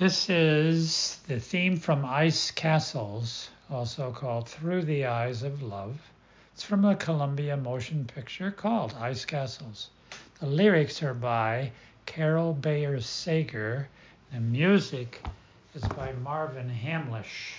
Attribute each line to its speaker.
Speaker 1: This is the theme from Ice Castles, also called Through the Eyes of Love. It's from a Columbia motion picture called Ice Castles. The lyrics are by Carol Bayer Sager. The music is by Marvin Hamlisch.